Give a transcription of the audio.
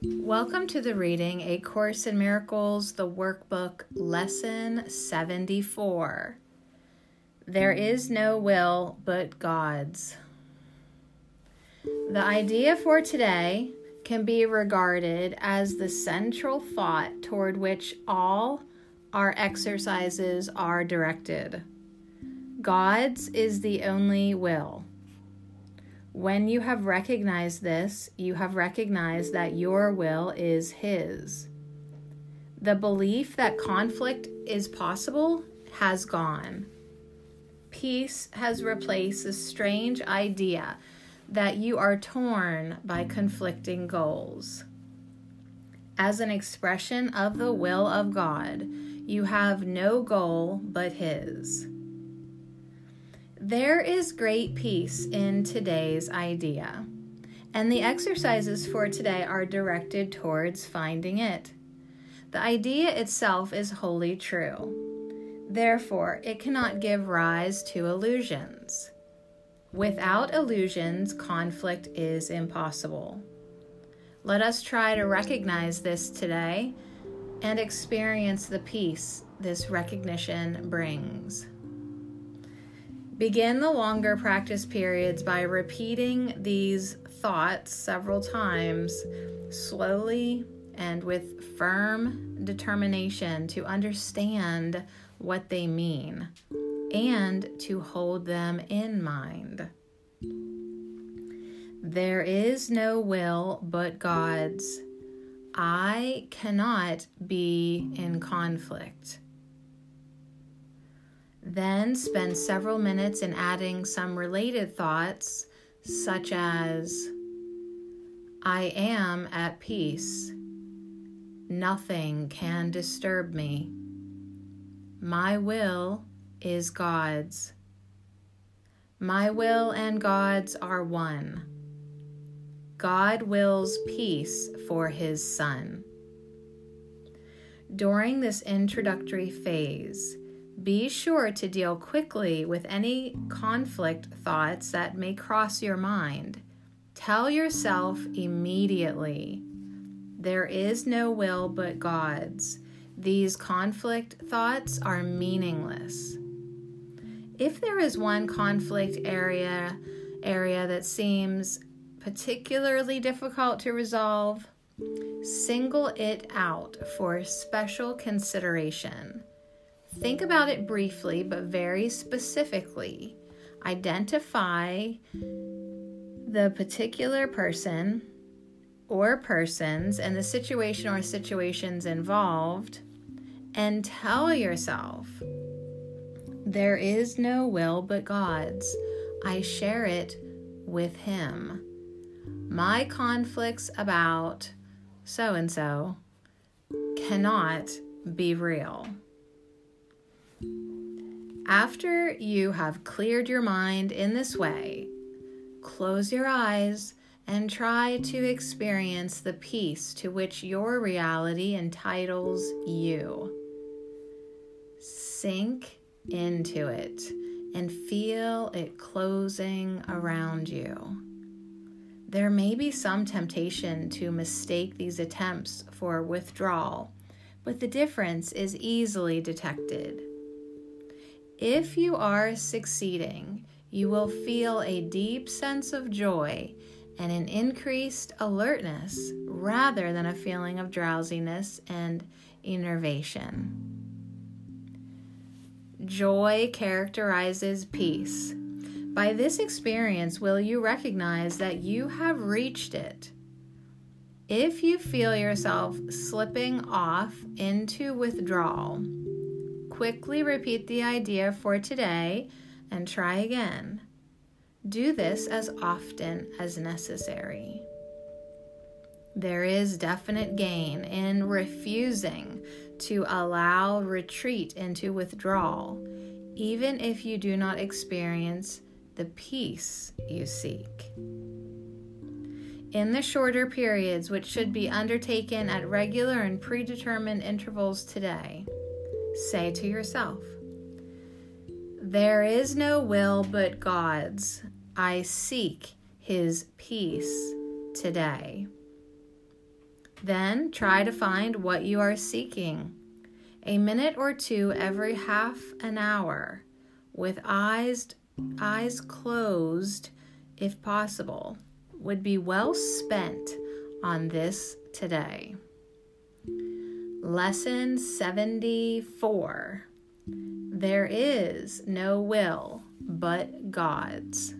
Welcome to the reading A Course in Miracles, the workbook, lesson 74. There is no will but God's. The idea for today can be regarded as the central thought toward which all our exercises are directed. God's is the only will. When you have recognized this, you have recognized that your will is His. The belief that conflict is possible has gone. Peace has replaced the strange idea that you are torn by conflicting goals. As an expression of the will of God, you have no goal but His. There is great peace in today's idea, and the exercises for today are directed towards finding it. The idea itself is wholly true. Therefore, it cannot give rise to illusions. Without illusions, conflict is impossible. Let us try to recognize this today and experience the peace this recognition brings. Begin the longer practice periods by repeating these thoughts several times, slowly and with firm determination to understand what they mean and to hold them in mind. There is no will but God's. I cannot be in conflict. Then spend several minutes in adding some related thoughts, such as I am at peace. Nothing can disturb me. My will is God's. My will and God's are one. God wills peace for his Son. During this introductory phase, be sure to deal quickly with any conflict thoughts that may cross your mind. Tell yourself immediately there is no will but God's. These conflict thoughts are meaningless. If there is one conflict area area that seems particularly difficult to resolve, single it out for special consideration. Think about it briefly, but very specifically. Identify the particular person or persons and the situation or situations involved, and tell yourself there is no will but God's. I share it with Him. My conflicts about so and so cannot be real. After you have cleared your mind in this way, close your eyes and try to experience the peace to which your reality entitles you. Sink into it and feel it closing around you. There may be some temptation to mistake these attempts for withdrawal, but the difference is easily detected. If you are succeeding, you will feel a deep sense of joy and an increased alertness rather than a feeling of drowsiness and enervation. Joy characterizes peace. By this experience, will you recognize that you have reached it? If you feel yourself slipping off into withdrawal, quickly repeat the idea for today and try again. Do this as often as necessary. There is definite gain in refusing to allow retreat into withdrawal, even if you do not experience the peace you seek. In the shorter periods, which should be undertaken at regular and predetermined intervals today, say to yourself, There is no will but God's. I seek his peace today. Then try to find what you are seeking. A minute or two every half an hour with eyes eyes closed if possible would be well spent on this today. Lesson 74 There is no will but God's.